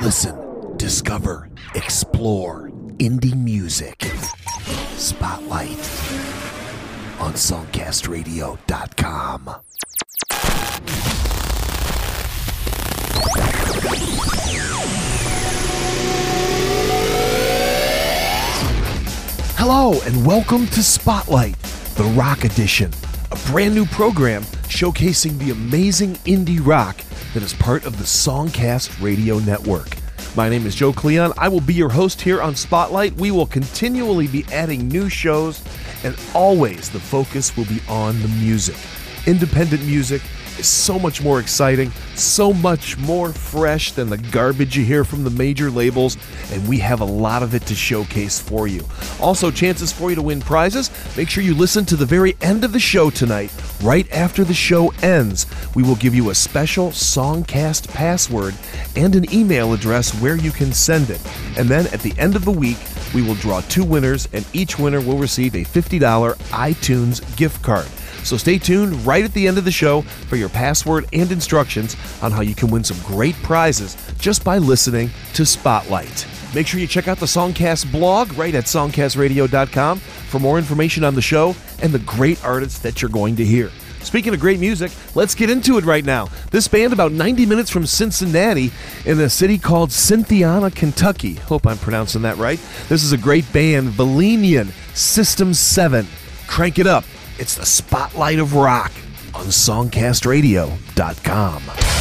Listen, discover, explore indie music. Spotlight on songcastradio.com. Hello, and welcome to Spotlight, the rock edition, a brand new program showcasing the amazing indie rock that is part of the Songcast Radio Network. My name is Joe Cleon. I will be your host here on Spotlight. We will continually be adding new shows, and always the focus will be on the music. Independent music is so much more exciting, so much more fresh than the garbage you hear from the major labels, and we have a lot of it to showcase for you. Also, chances for you to win prizes. Make sure you listen to the very end of the show tonight. Right after the show ends, we will give you a special Songcast password and an email address where you can send it. And then at the end of the week, we will draw two winners, and each winner will receive a $50 iTunes gift card. So stay tuned right at the end of the show for your password and instructions on how you can win some great prizes just by listening to Spotlight. Make sure you check out the Songcast blog right at songcastradio.com for more information on the show and the great artists that you're going to hear. Speaking of great music, let's get into it right now. This band, about 90 minutes from Cincinnati, in a city called Cynthiana, Kentucky. Hope I'm pronouncing that right. This is a great band, Valenian System 7. Crank it up. It's the spotlight of rock on songcastradio.com.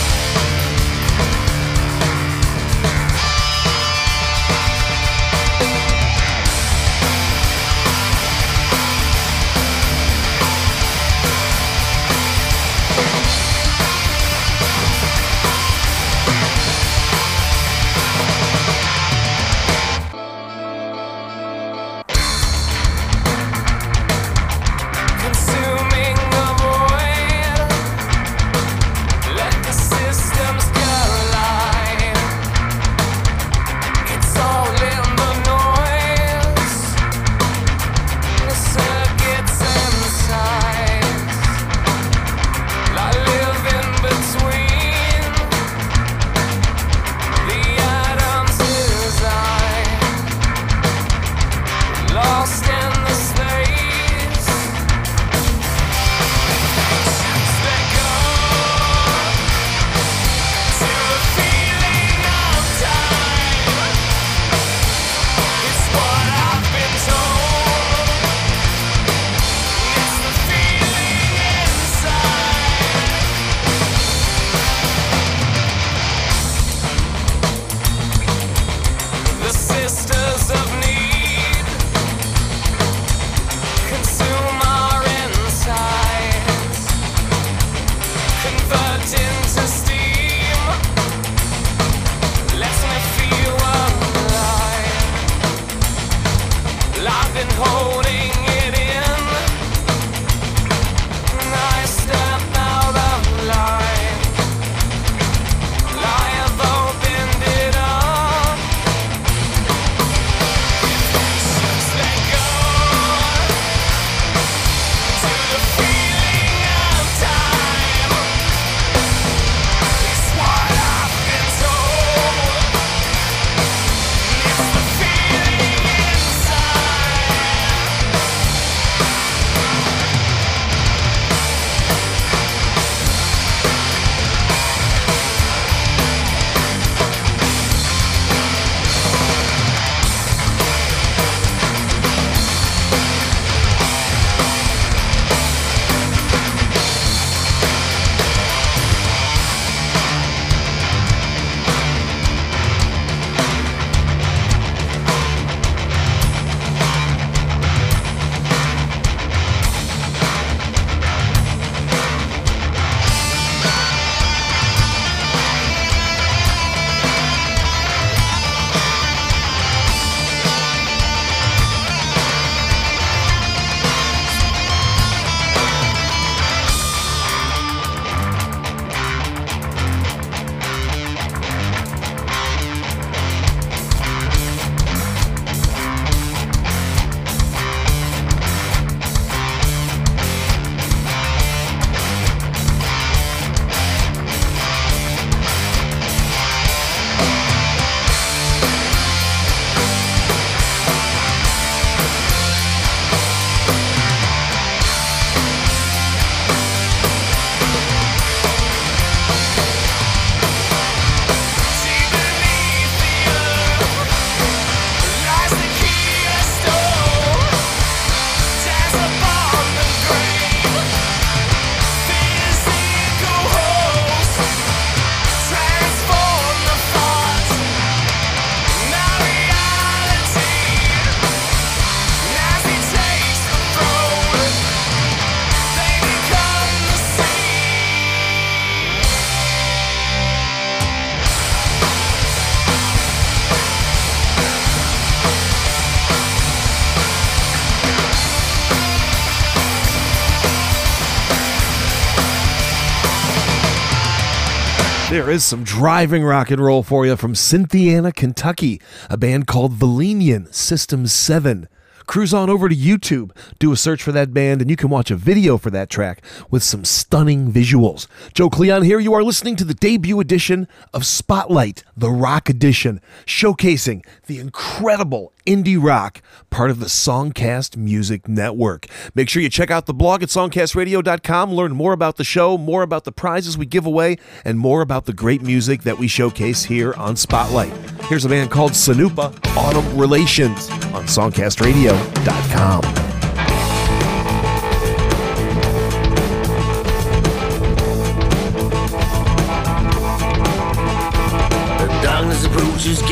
is some driving rock and roll for you from Cynthiana, Kentucky, a band called Valenian System 7. Cruise on over to YouTube, do a search for that band, and you can watch a video for that track with some stunning visuals. Joe Cleon here. You are listening to the debut edition of Spotlight, the Rock Edition, showcasing the incredible indie rock, part of the Songcast Music Network. Make sure you check out the blog at songcastradio.com, learn more about the show, more about the prizes we give away, and more about the great music that we showcase here on Spotlight. Here's a band called Sinuupa Autumn Relations on songcastradio.com.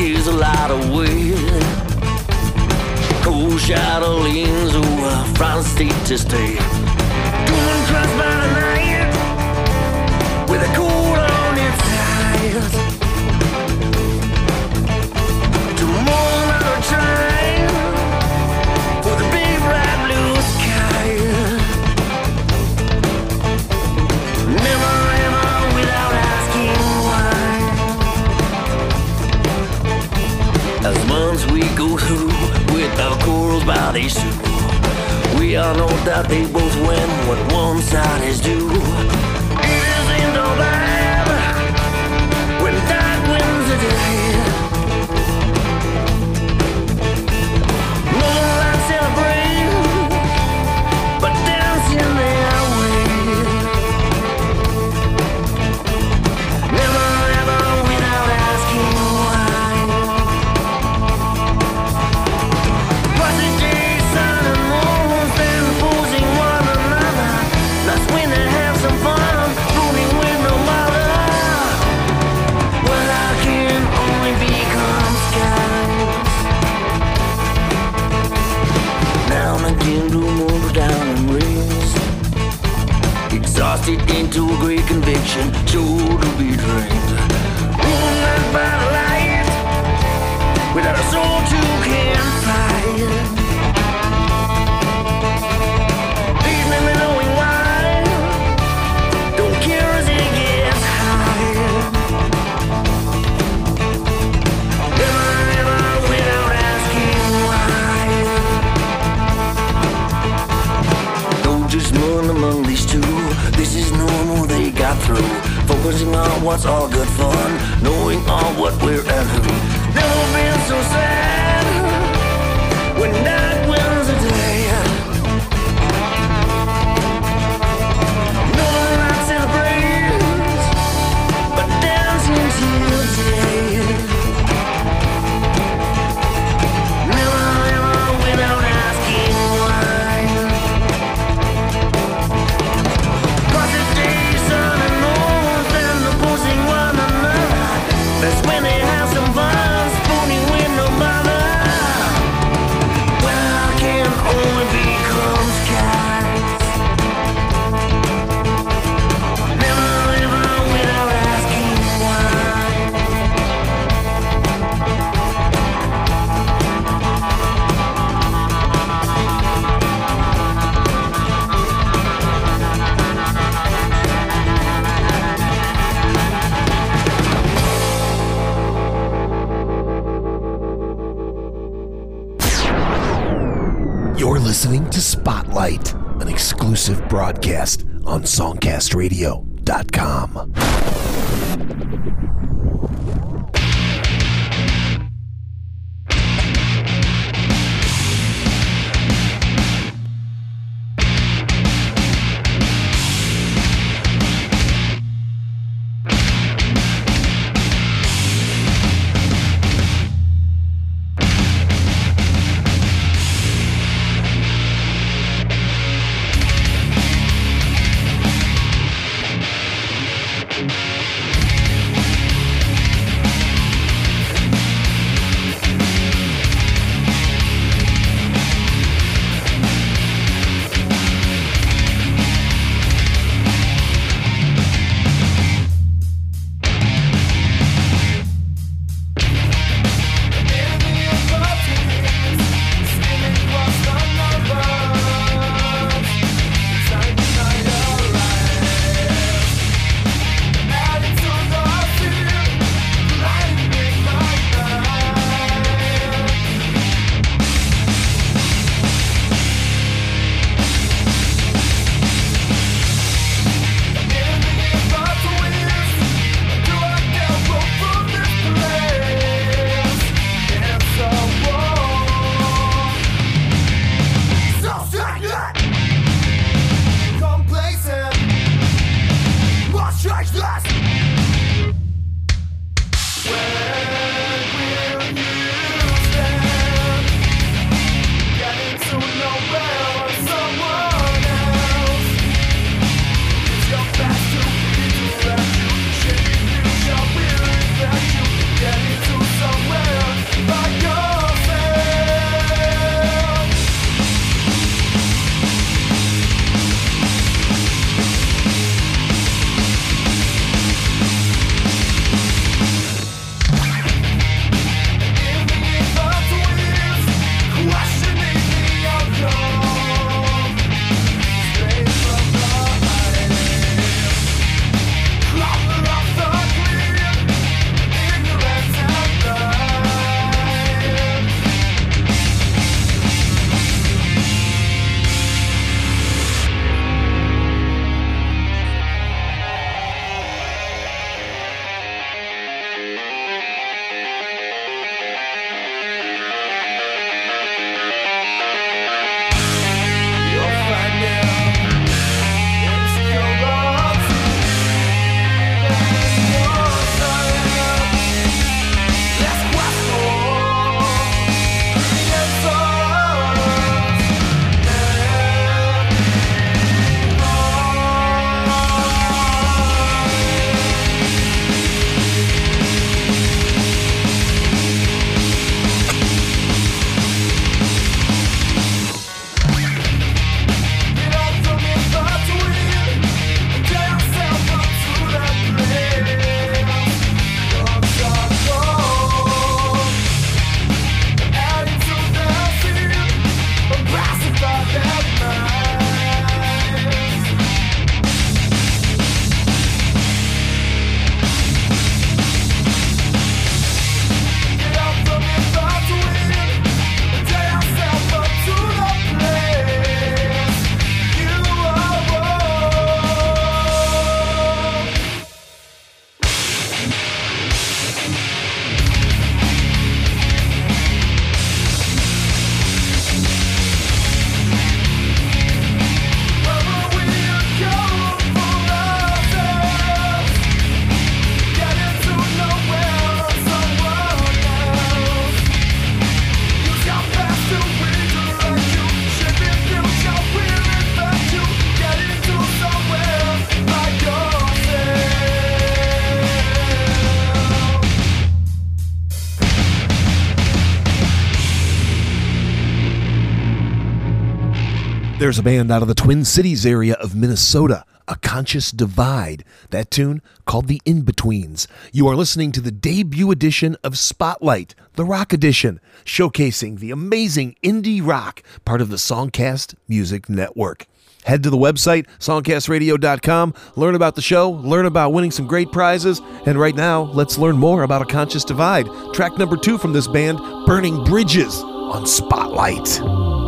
gives a away. Cold shadow leans over from state to state. Going crossed by the night with a cold songcastradio.com. There's a band out of the Twin Cities area of Minnesota, A Conscious Divide. That tune called The In-Betweens. You are listening to the debut edition of Spotlight, the rock edition, showcasing the amazing indie rock part of the Songcast Music Network. Head to the website, songcastradio.com, learn about the show, learn about winning some great prizes, and right now, let's learn more about A Conscious Divide. Track number two from this band, Burning Bridges, on Spotlight.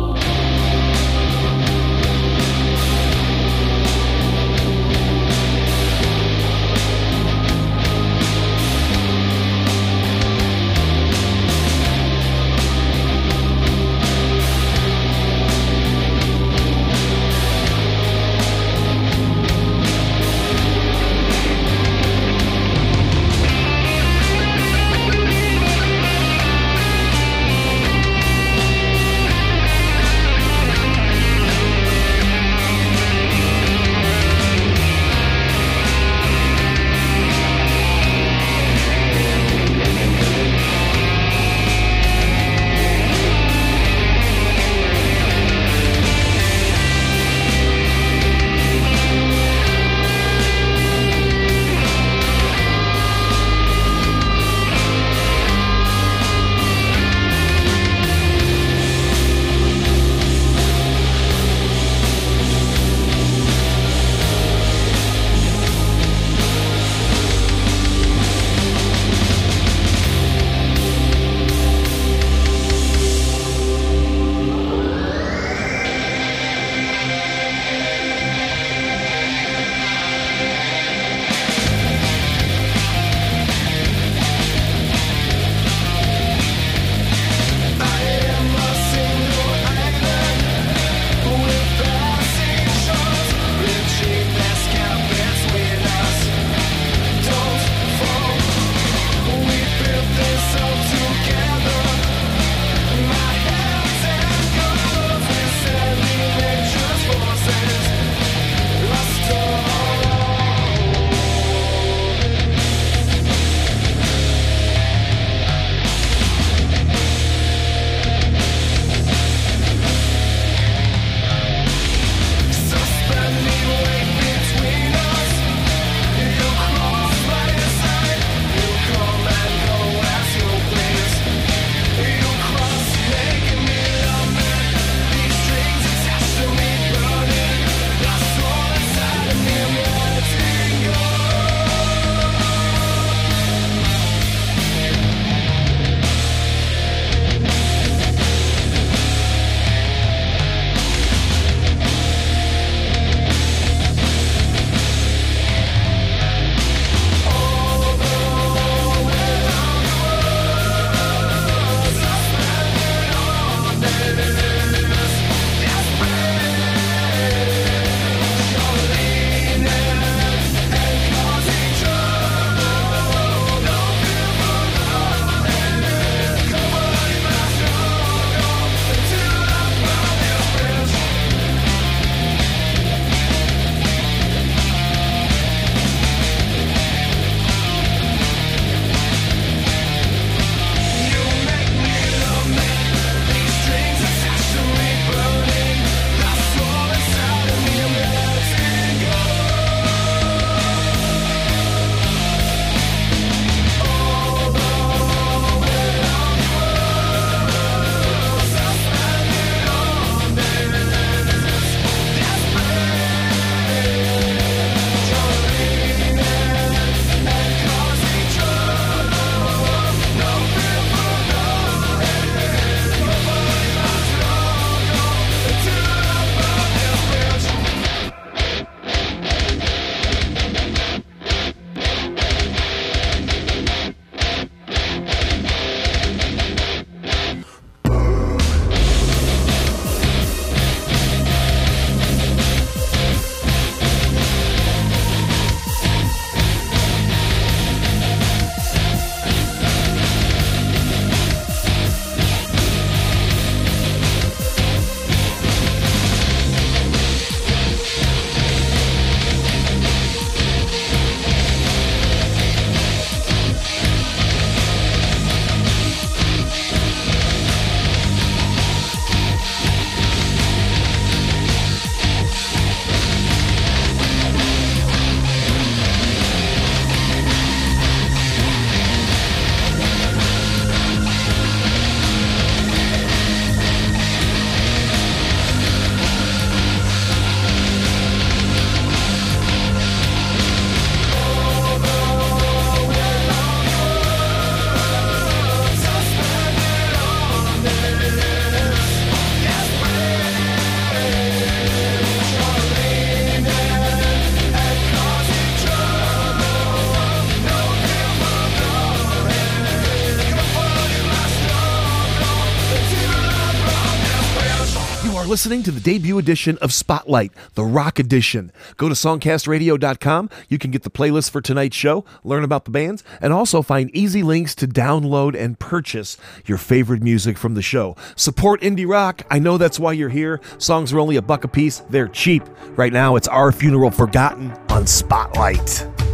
Listening to the debut edition of Spotlight, the Rock Edition. Go to songcastradio.com. You can get the playlist for tonight's show, learn about the bands, and also find easy links to download and purchase your favorite music from the show. Support indie rock. I know that's why you're here. Songs are only a buck a piece, they're cheap. Right now, it's Our Funeral Forgotten on Spotlight.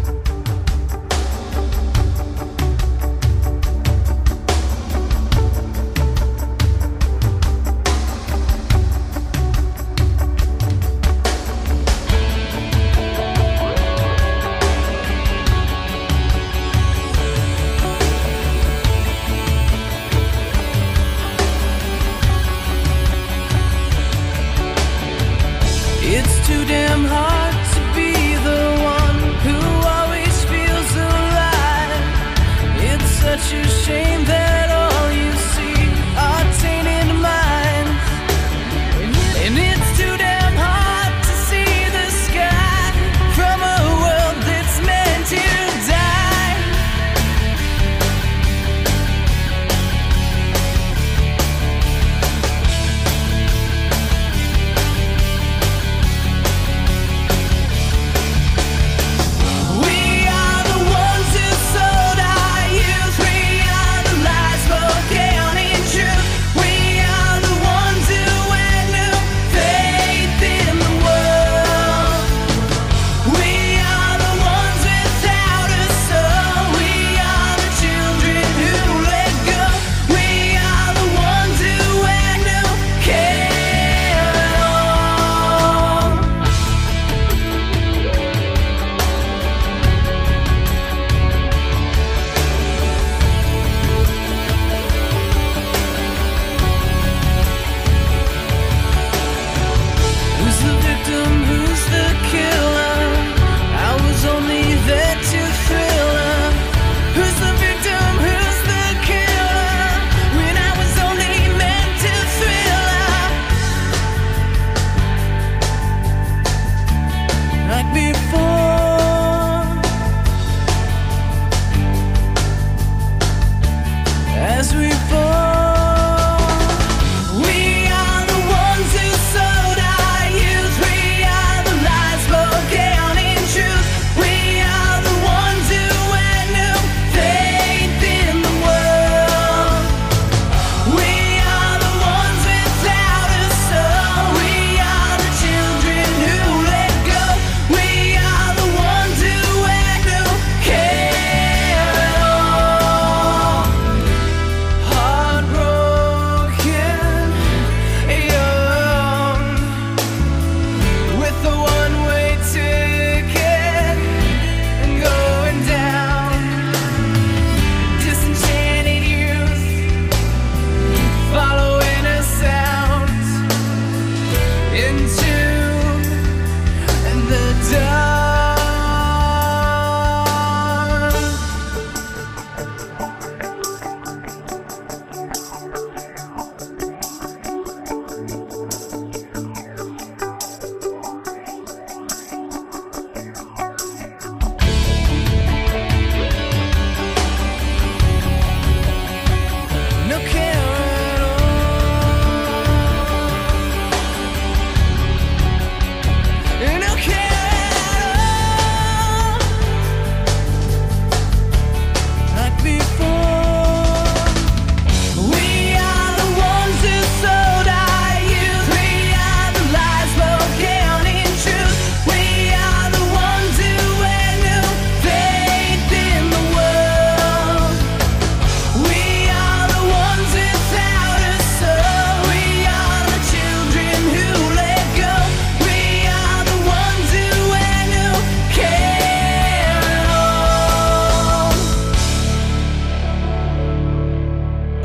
such a shame that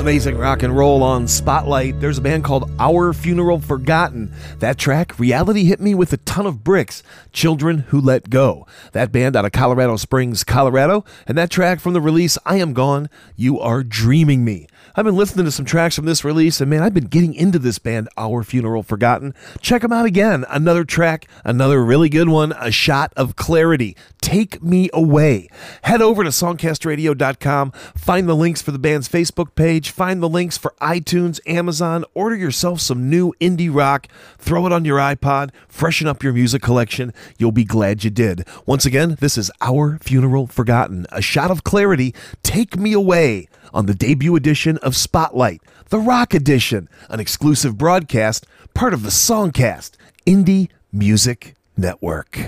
amazing rock and roll on Spotlight. There's a band called Our Funeral Forgotten. That track, Reality Hit Me with a Ton of Bricks, Children Who Let Go. That band out of Colorado Springs, Colorado. And that track from the release I Am Gone, You Are Dreaming Me. I've been listening to some tracks from this release, and man, I've been getting into this band, Our Funeral Forgotten. Check them out again. Another track, another really good one, A Shot of Clarity. Take Me Away. Head over to songcastradio.com, find the links for the band's Facebook page, find the links for iTunes, Amazon, order yourself some new indie rock, throw it on your iPod, freshen up your music collection. You'll be glad you did. Once again, this is Our Funeral Forgotten. A Shot of Clarity. Take Me Away on the debut edition of Spotlight, the Rock Edition, an exclusive broadcast, part of the Songcast Indie Music Network.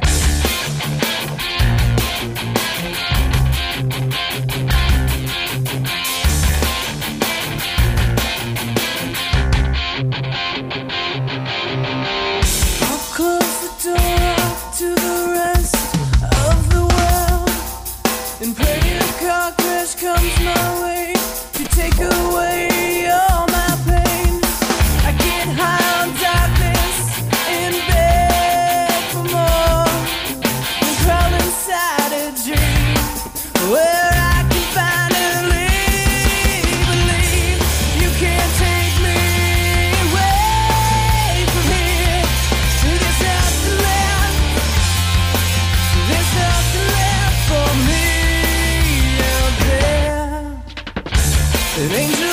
An angel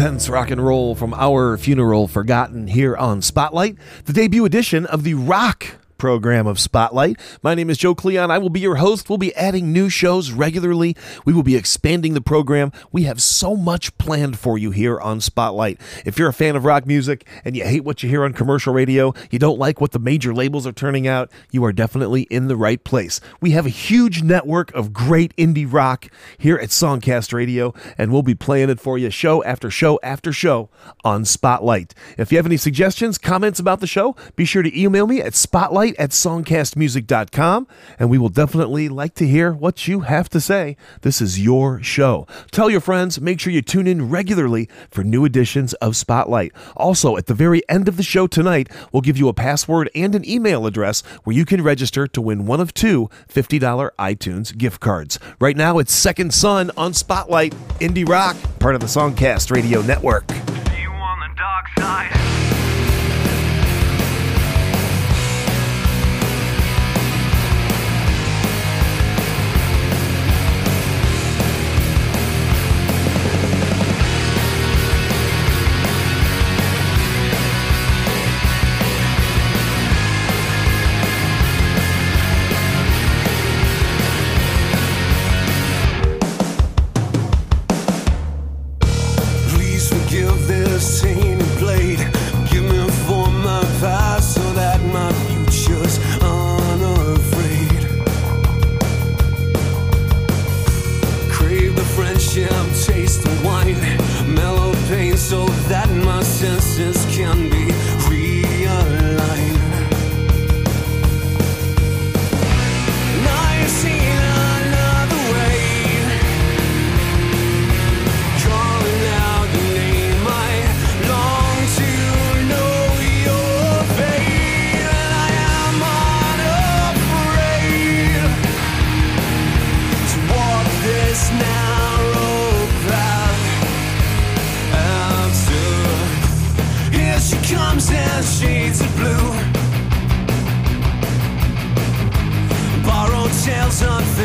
Intense rock and roll from Our Funeral Forgotten here on Spotlight, the debut edition of the Rock program of Spotlight. My name is Joe Cleon. I will be your host. We'll be adding new shows regularly. We will be expanding the program. We have so much planned for you here on Spotlight. If you're a fan of rock music and you hate what you hear on commercial radio, you don't like what the major labels are turning out, you are definitely in the right place. We have a huge network of great indie rock here at Songcast Radio, and we'll be playing it for you show after show after show on Spotlight. If you have any suggestions, comments about the show, be sure to email me at spotlight Spotlight at songcastmusic.com, and we will definitely like to hear what you have to say. This is your show. Tell your friends, make sure you tune in regularly for new editions of Spotlight. Also, at the very end of the show tonight, we'll give you a password and an email address where you can register to win one of two $50 iTunes gift cards. Right now, it's Second Son on Spotlight, Indie Rock, part of the Songcast Radio Network.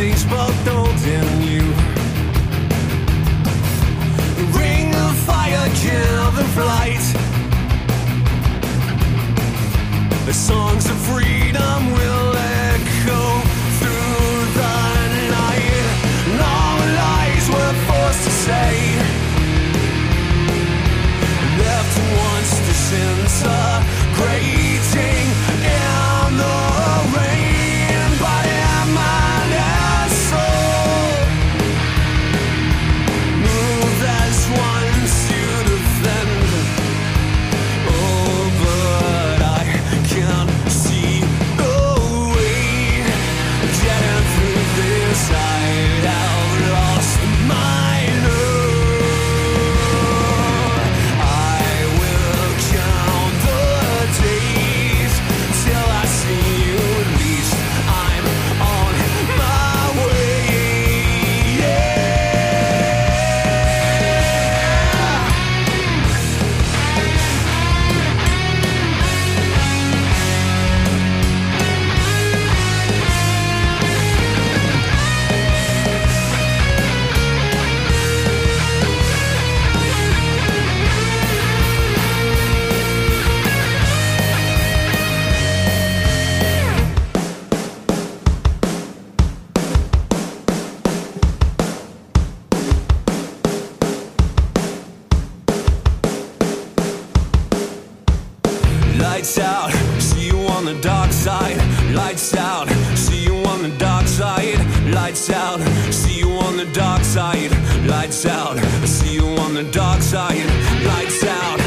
Things both old and. Ring of fire, given flight. The songs of freedom will echo through the night. And all the lies we're forced to say. Left once disintegrating Lights out, see you on the dark side. Lights out, see you on the dark side. Lights out,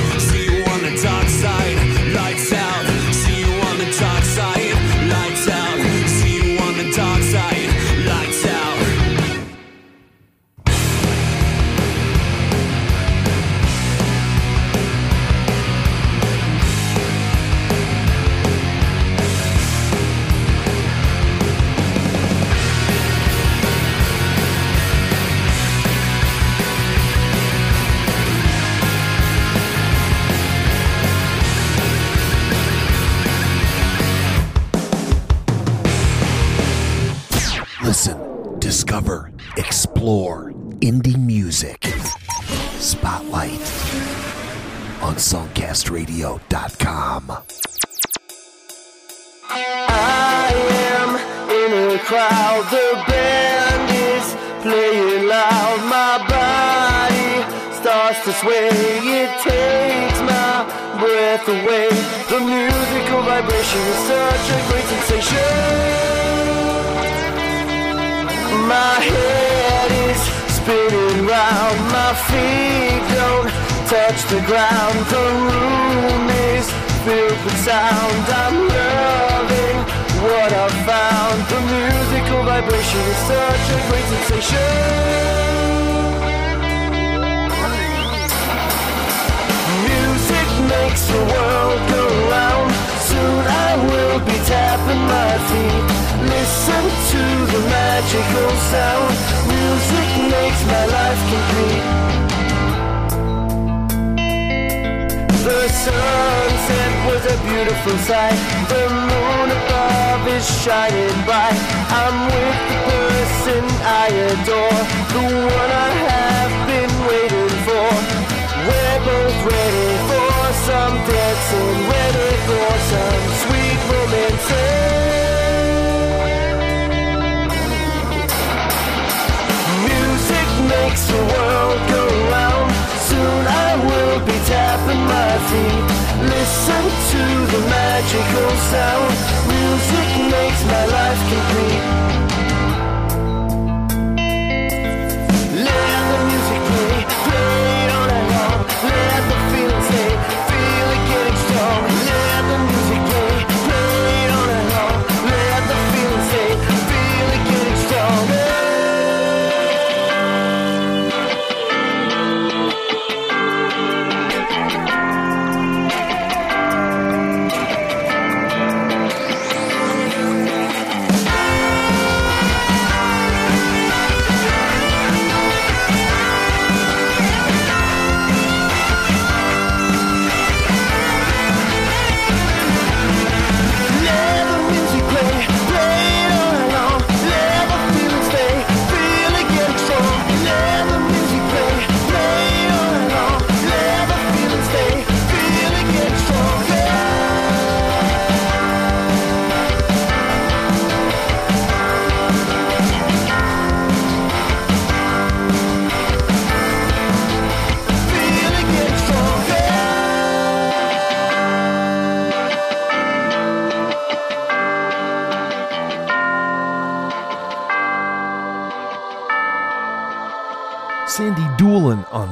explore indie music. Spotlight on songcastradio.com. I am in a crowd, the band is playing loud. My body starts to sway, it takes my breath away. The musical vibration is such a great sensation. My head spinning round, my feet don't touch the ground. The room is filled with sound. I'm loving what I've found. The musical vibration is such a great sensation. Music makes the world go I will be tapping my feet. Listen to the magical sound. Music makes my life complete. The sunset was a beautiful sight. The moon above is shining bright. I'm with the person I adore, the one I have been waiting for. We're both ready for some dancing, ready for some sweet romancing. Music makes the world go round. Soon I will be tapping my feet. Listen to the magical sound. Music makes my life complete.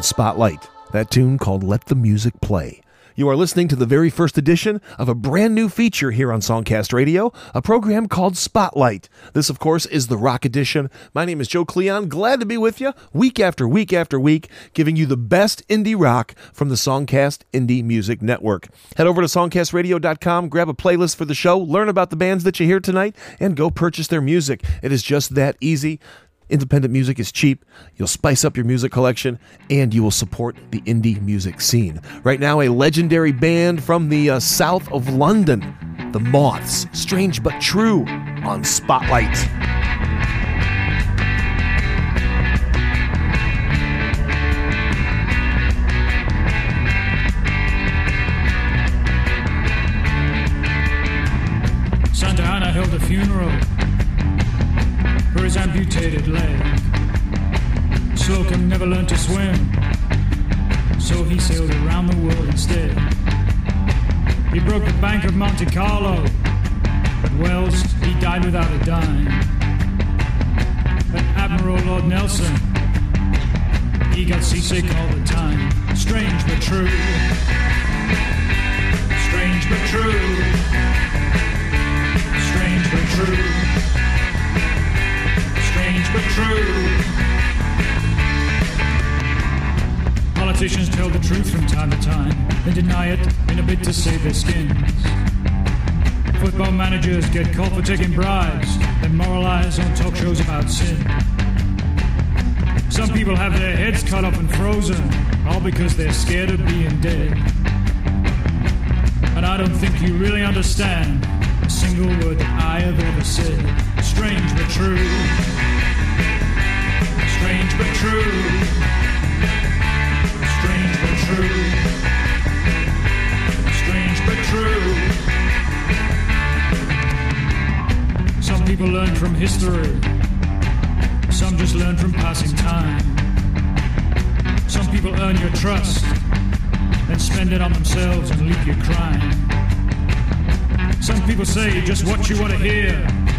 Spotlight. That tune called Let the Music Play. You are listening to the very first edition of a brand new feature here on Songcast Radio, a program called Spotlight. This, of course, is the rock edition. My name is Joe Cleon. Glad to be with you week after week after week, giving you the best indie rock from the Songcast Indie Music Network. Head over to songcastradio.com, grab a playlist for the show, learn about the bands that you hear tonight, and go purchase their music. It is just that easy. Independent music is cheap. You'll spice up your music collection and you will support the indie music scene. Right now, a legendary band from the uh, south of London, The Moths, Strange But True, on Spotlight. Held a funeral amputated leg. Slocum never learned to swim, so he sailed around the world instead. He broke the Bank of Monte Carlo, but Wells, he died without a dime. But Admiral Lord Nelson, he got seasick all the time. Strange but true. Strange but true. Strange but true. Politicians tell the truth from time to time, then deny it in a bid to save their skins. Football managers get caught for taking bribes, then moralize on talk shows about sin. Some people have their heads cut off and frozen, all because they're scared of being dead. And I don't think you really understand a single word that I have ever said. Strange but true. But true. Strange but true. Strange but true. Some people learn from history. Some just learn from passing time. Some people earn your trust, then spend it on themselves and leave you crying. Some people say just what you want to hear,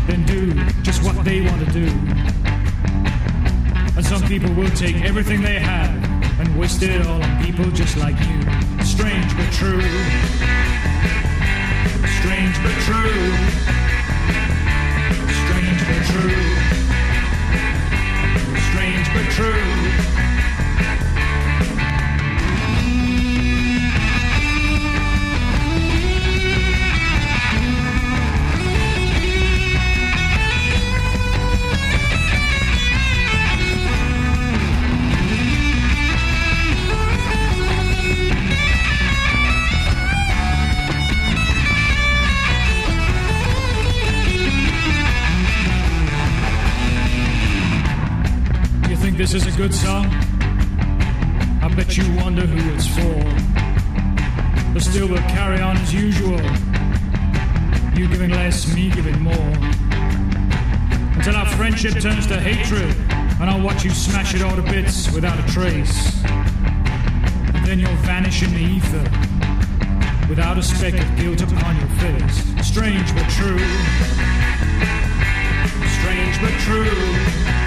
then do just what they want to do. And some people will take everything they have and waste it all on people just like you. Strange but true. Strange but true. Strange but true. Strange but true. This is a good song? I bet you wonder who it's for. But still we'll carry on as usual. You giving less, me giving more. Until our friendship turns to hatred, and I'll watch you smash it all to bits without a trace. And then you'll vanish in the ether, without a speck of guilt upon your face. Strange but true. Strange but true.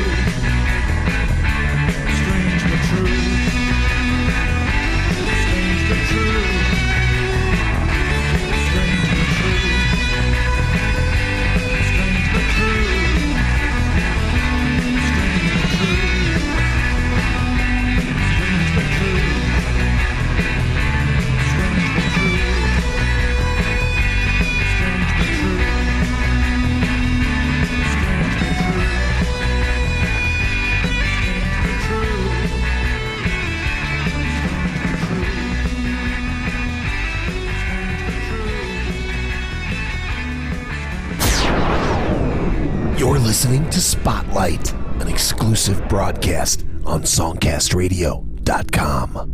Spotlight, an exclusive broadcast on SongcastRadio.com.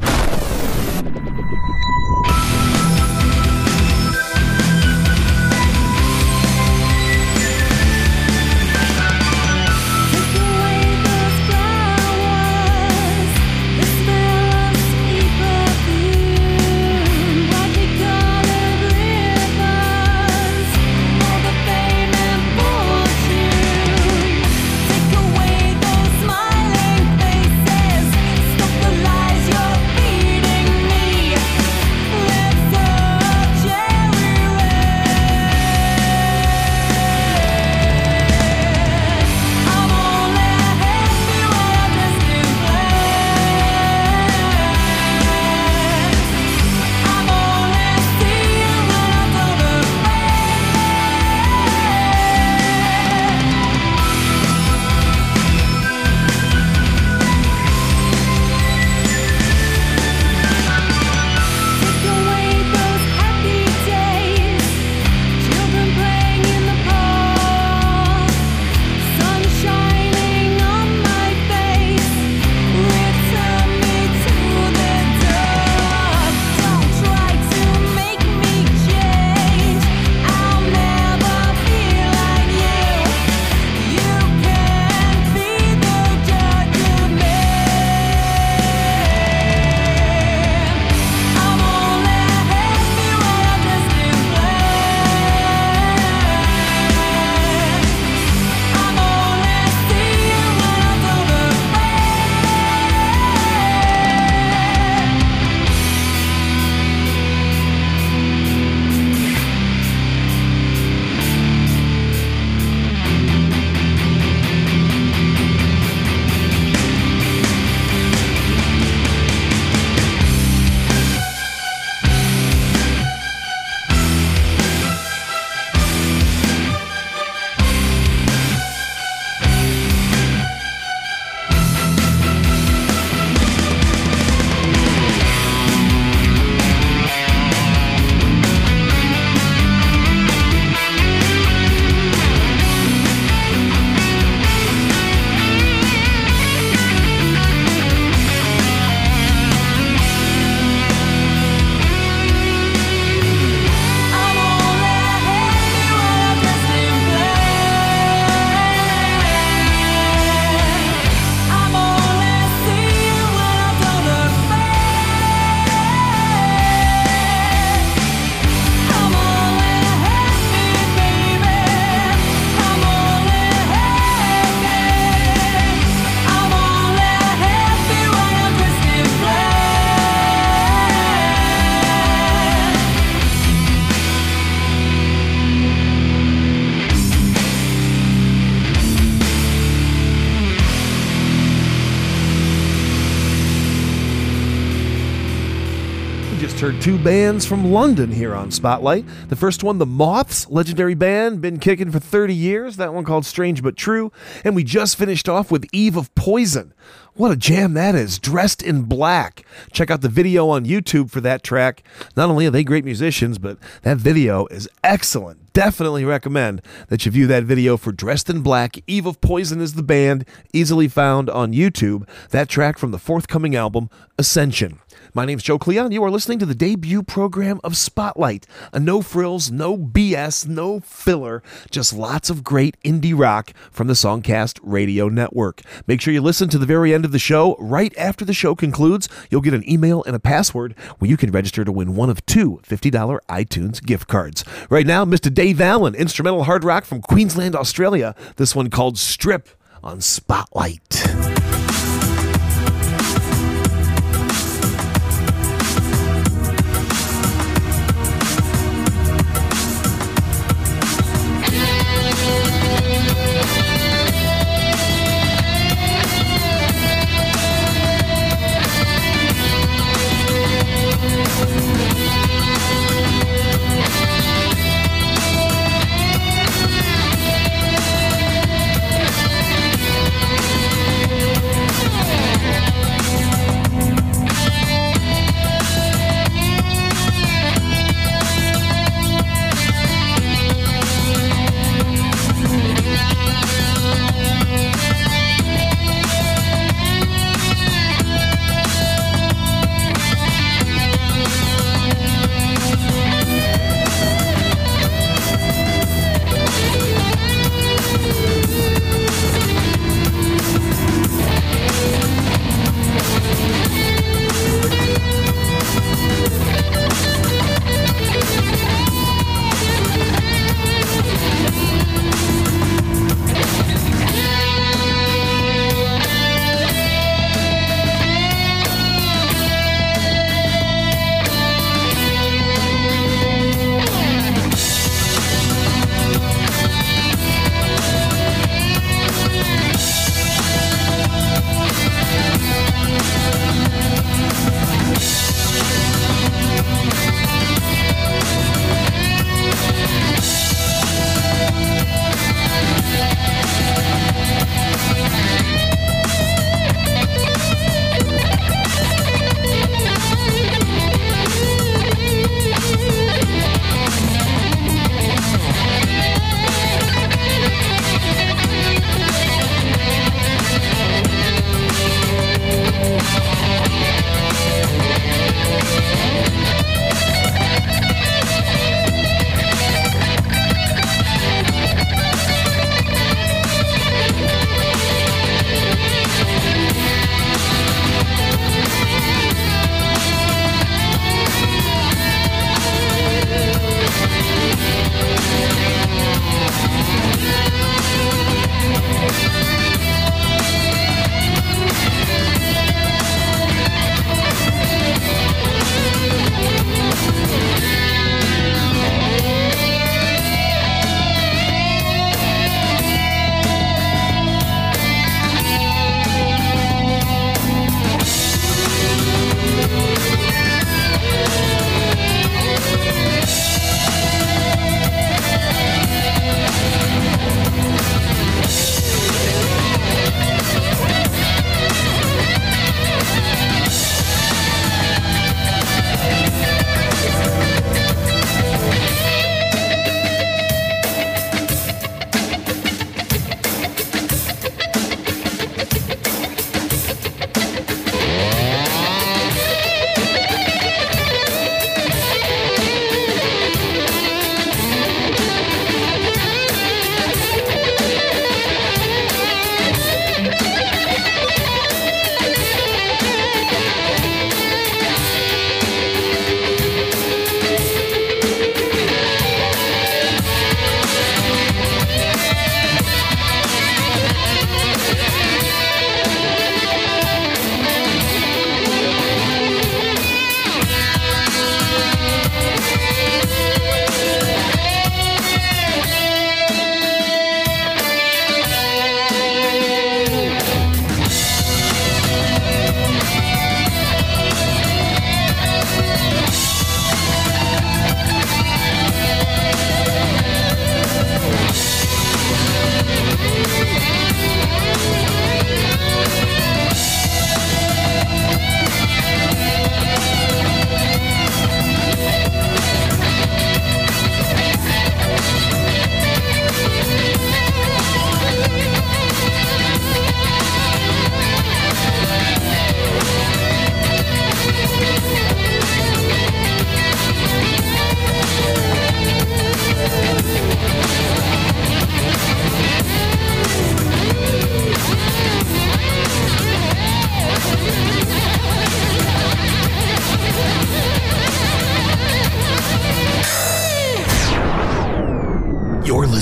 bands from London here on Spotlight. The first one, The Moths, legendary band, been kicking for 30 years. That one called Strange But True. And we just finished off with Eve of Poison. What a jam that is, dressed in black. Check out the video on YouTube for that track. Not only are they great musicians, but that video is excellent. Definitely recommend that you view that video for Dressed in Black. Eve of Poison is the band, easily found on YouTube. That track from the forthcoming album, Ascension. My name is Joe Cleon. You are listening to the debut program of Spotlight. A no frills, no BS, no filler, just lots of great indie rock from the Songcast Radio Network. Make sure you listen to the very end of the show. Right after the show concludes, you'll get an email and a password where you can register to win one of two $50 iTunes gift cards. Right now, Mr. Dave Allen, instrumental hard rock from Queensland, Australia. This one called Strip on Spotlight.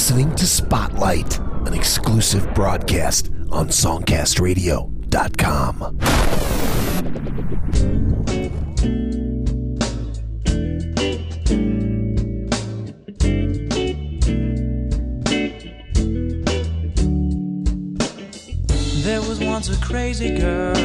Listening to Spotlight, an exclusive broadcast on SongcastRadio.com. There was once a crazy girl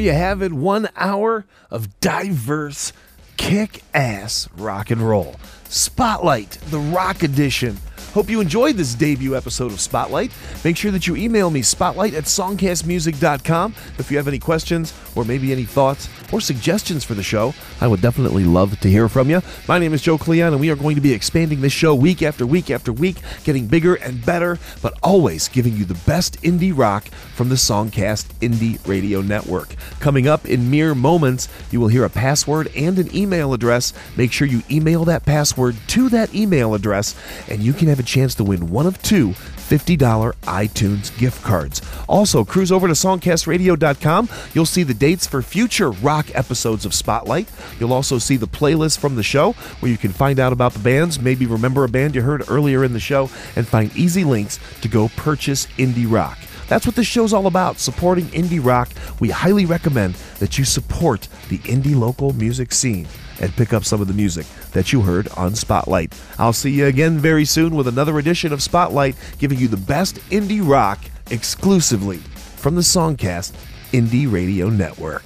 you have it one hour of diverse, kick ass rock and roll. Spotlight, the rock edition. Hope you enjoyed this debut episode of Spotlight. Make sure that you email me, spotlight at songcastmusic.com. If you have any questions or maybe any thoughts or suggestions for the show, I would definitely love to hear from you. My name is Joe Cleon, and we are going to be expanding this show week after week after week, getting bigger and better, but always giving you the best indie rock from the Songcast Indie Radio Network. Coming up in mere moments, you will hear a password and an email address. Make sure you email that password to that email address, and you can have a chance to win one of two $50 iTunes gift cards. Also, cruise over to songcastradio.com. You'll see the dates for future rock episodes of Spotlight. You'll also see the playlist from the show where you can find out about the bands, maybe remember a band you heard earlier in the show, and find easy links to go purchase indie rock. That's what this show's all about, supporting indie rock. We highly recommend that you support the indie local music scene and pick up some of the music that you heard on Spotlight. I'll see you again very soon with another edition of Spotlight, giving you the best indie rock exclusively from the Songcast Indie Radio Network.